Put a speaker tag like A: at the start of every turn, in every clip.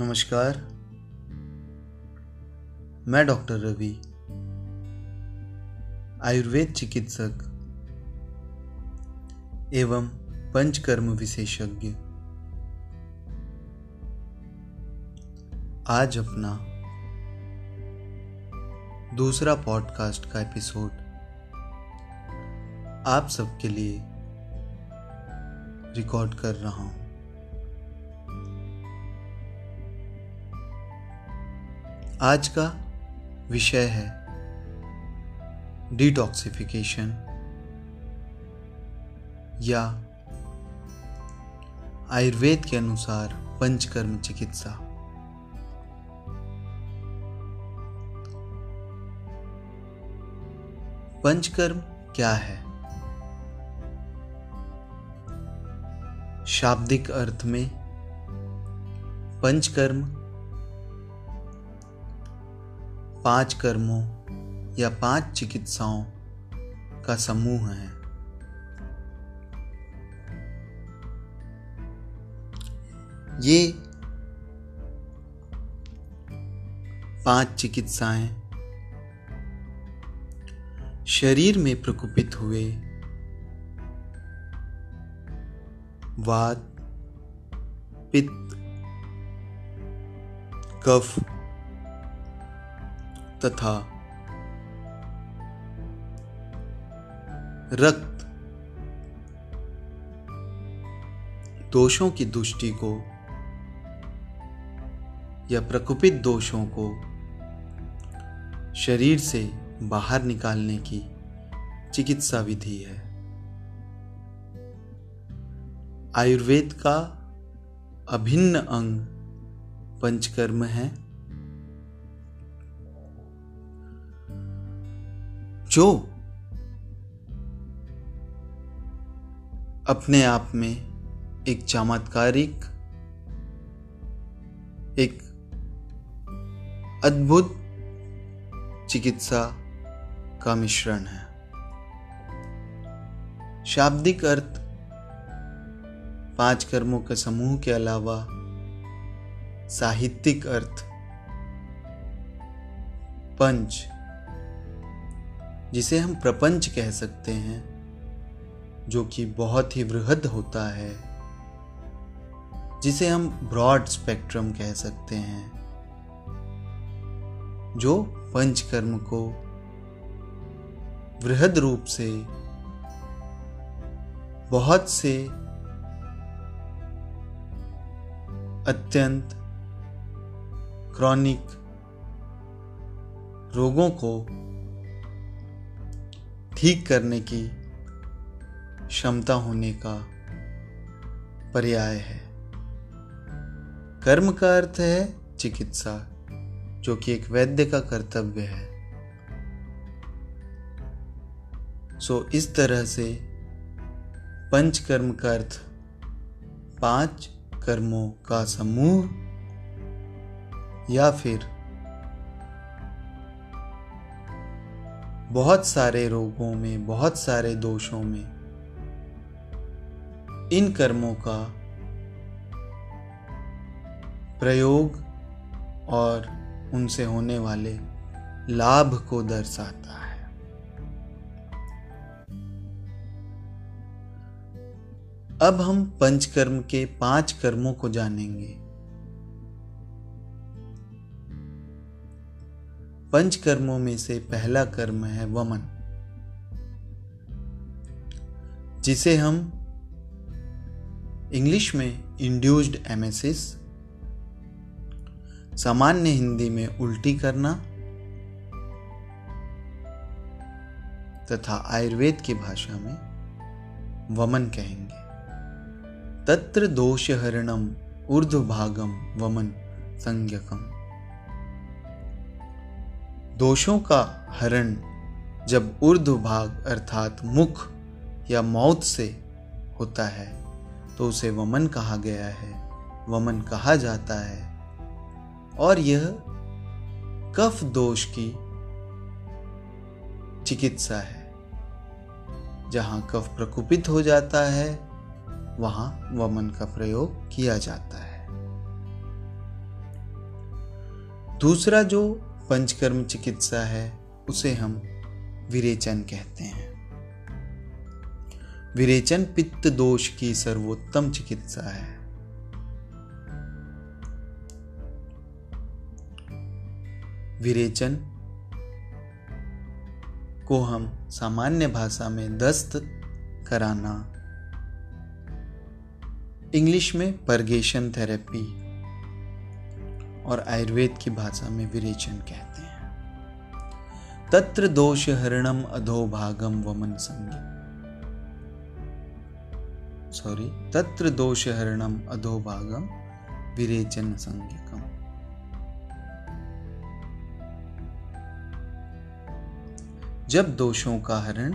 A: नमस्कार। मैं डॉक्टर रवि, आयुर्वेद चिकित्सक एवं पंचकर्म विशेषज्ञ। आज अपना दूसरा पॉडकास्ट का एपिसोड आप सबके लिए रिकॉर्ड कर रहा हूँ। आज का विषय है डिटॉक्सिफिकेशन या आयुर्वेद के अनुसार पंचकर्म चिकित्सा। पंचकर्म क्या है? शाब्दिक अर्थ में पंचकर्म, पाँच कर्मों या पाँच चिकित्साओं का समूह है। ये पाँच चिकित्साएँ शरीर में प्रकोपित हुए वात पित्त, कफ तथा रक्त दोषों की दुष्टि को या प्रकोपित दोषों को शरीर से बाहर निकालने की चिकित्सा विधि है। आयुर्वेद का अभिन्न अंग पंचकर्म है। जो अपने आप में एक चमत्कारिक, एक अद्भुत चिकित्सा का मिश्रण है। शाब्दिक अर्थ पाँच कर्मों के समूह के अलावा साहित्यिक अर्थ, पंच, जिसे हम प्रपंच कह सकते हैं, जो कि बहुत ही वृहद होता है, जिसे हम ब्रॉड स्पेक्ट्रम कह सकते हैं, जो पंचकर्म को वृहद रूप से बहुत से अत्यंत क्रॉनिक रोगों को ठीक करने की क्षमता होने का पर्याय है। कर्म का अर्थ है चिकित्सा, जो कि एक वैद्य का कर्तव्य है। सो, इस तरह से पंचकर्म का अर्थ पाँच कर्मों का समूह या फिर बहुत सारे रोगों में, बहुत सारे दोषों में, इन कर्मों का प्रयोग और उनसे होने वाले लाभ को दर्शाता है। अब हम पंचकर्म के पाँच कर्मों को जानेंगे। पंच कर्मों में से पहला कर्म है वमन, जिसे हम इंग्लिश में इंड्यूस्ड एमेसिस सामान्य हिंदी में उल्टी करना तथा आयुर्वेद की भाषा में वमन कहेंगे। तत्र दोषहरणम ऊर्ध्वभागम वमन संज्ञकम। दोषों का हरण जब उर्ध्व भाग अर्थात मुख या मौत से होता है तो उसे वमन कहा गया है, वमन कहा जाता है। और यह कफ दोष की चिकित्सा है, जहाँ कफ प्रकुपित हो जाता है वहाँ वमन का प्रयोग किया जाता है। दूसरा जो पंचकर्म चिकित्सा है, उसे हम विरेचन कहते हैं। विरेचन पित्त दोष की सर्वोत्तम चिकित्सा है। विरेचन को हम सामान्य भाषा में दस्त कराना इंग्लिश में परगेशन थेरेपी और आयुर्वेद की भाषा में विरेचन कहते हैं। तत्र दोष हरणम अधोभागम वमन संज्ञा। सॉरी तत्र दोष हरणम अधोभागम विरेचन संज्ञकम। जब दोषों का हरण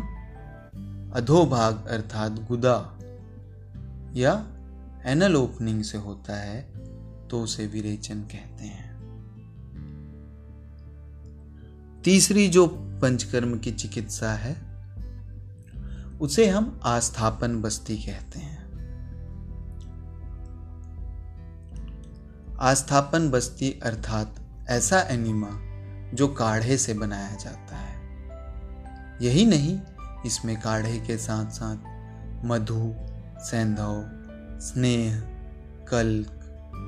A: अधोभाग अर्थात गुदा या एनल ओपनिंग से होता है तो उसे विरेचन कहते हैं। तीसरी जो पंचकर्म की चिकित्सा है, उसे हम आस्थापन बस्ती कहते हैं। आस्थापन बस्ती अर्थात ऐसा एनिमा जो काढ़े से बनाया जाता है। यही नहीं, इसमें काढ़े के साथ साथ मधु, सेंधव स्नेह, कल्क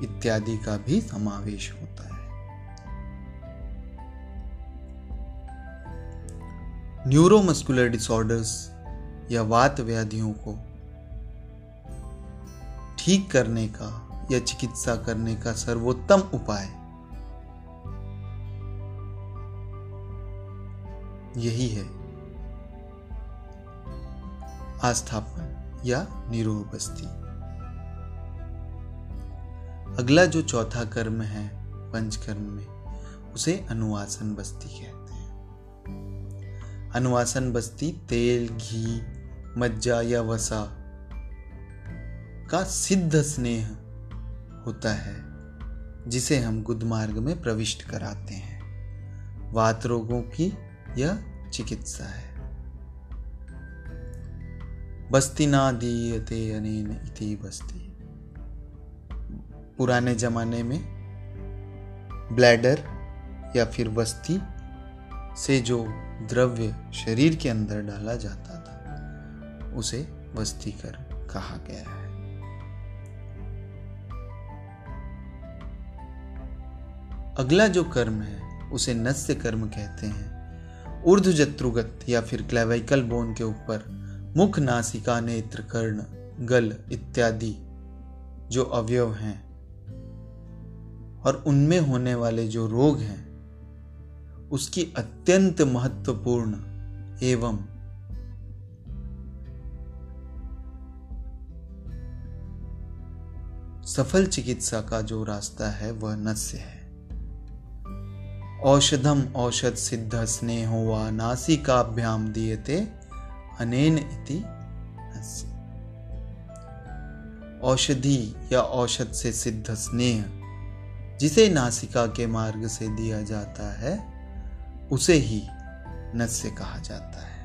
A: इत्यादि का भी समावेश होता है। न्यूरोमस्कुलर डिसऑर्डर्स या वात व्याधियों को ठीक करने का या चिकित्सा करने का सर्वोत्तम उपाय यही है। आस्थापन या निरोह बस्ती। अगला जो चौथा कर्म है, पंचकर्म में, उसे अनुवासन बस्ती कहते हैं। अनुवासन बस्ती तेल, घी, मज्जा या वसा का सिद्ध स्नेह होता है, जिसे हम गुदमार्ग में प्रविष्ट कराते हैं। वात रोगों की यह चिकित्सा है। बस्ती ना दीयते अनेन इति बस्ती। पुराने जमाने में ब्लैडर या फिर वस्ती से जो द्रव्य शरीर के अंदर डाला जाता था, उसे बस्ती कर कहा गया है। अगला जो कर्म है, उसे नस्य कर्म कहते हैं। ऊर्ध जत्रुगत या फिर क्लेविकल बोन के ऊपर मुख नासिका, नेत्र, कर्ण, गल इत्यादि जो अवयव हैं और उनमें होने वाले जो रोग हैं, उसकी अत्यंत महत्वपूर्ण एवं सफल चिकित्सा का जो रास्ता है, वह नस्य है। औषधम औषध सिद्ध स्नेहो व नासिकाभ्याम दिए अनेन इति औषधि या औषध से सिद्ध स्नेह जिसे नासिका के मार्ग से दिया जाता है, उसे ही नस्य कहा जाता है।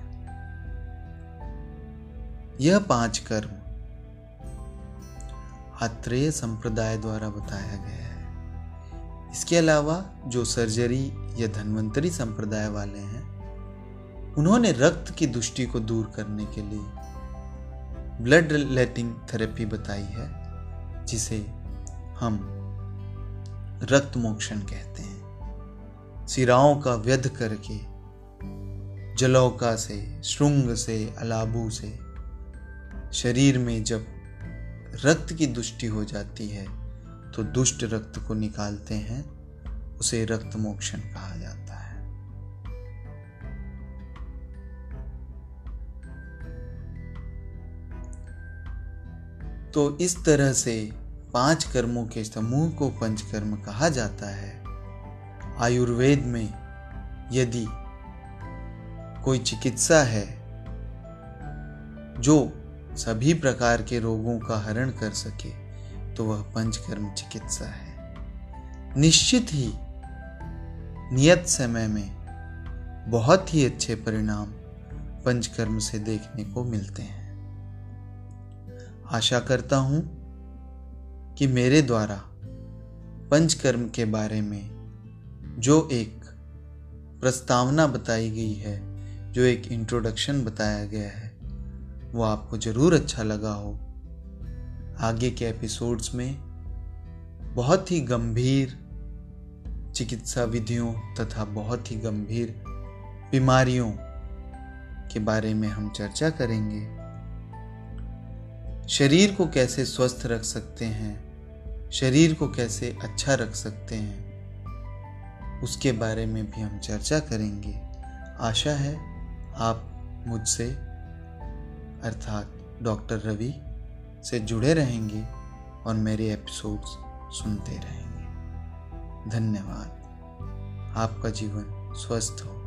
A: यह पाँच कर्म आत्रेय संप्रदाय द्वारा बताया गया है। इसके अलावा जो सर्जरी या धन्वंतरी संप्रदाय वाले हैं, उन्होंने रक्त की दुष्टि को दूर करने के लिए ब्लड लेटिंग थेरेपी बताई है, जिसे हम रक्त मोक्षण कहते हैं। सिराओं का व्यध करके जलौका से, श्रृंग से, अलाबू से, शरीर में जब रक्त की दुष्टि हो जाती है तो दुष्ट रक्त को निकालते हैं, उसे रक्त मोक्षण कहा जाता है। तो इस तरह से पाँच कर्मों के समूह को पंचकर्म कहा जाता है। आयुर्वेद में यदि कोई चिकित्सा है, जो सभी प्रकार के रोगों का हरण कर सके तो वह पंचकर्म चिकित्सा है। निश्चित ही नियत समय में बहुत ही अच्छे परिणाम पंचकर्म से देखने को मिलते हैं। आशा करता हूँ कि मेरे द्वारा पंचकर्म के बारे में जो एक प्रस्तावना बताई गई है, जो एक इंट्रोडक्शन बताया गया है, वो आपको ज़रूर अच्छा लगा हो। आगे के एपिसोड्स में बहुत ही गंभीर चिकित्सा विधियों तथा बहुत ही गंभीर बीमारियों के बारे में हम चर्चा करेंगे। शरीर को कैसे स्वस्थ रख सकते हैं? शरीर को कैसे अच्छा रख सकते हैं, उसके बारे में भी हम चर्चा करेंगे। आशा है आप मुझसे, अर्थात डॉक्टर रवि, से जुड़े रहेंगे और मेरे एपिसोड्स सुनते रहेंगे। धन्यवाद। आपका जीवन स्वस्थ हो।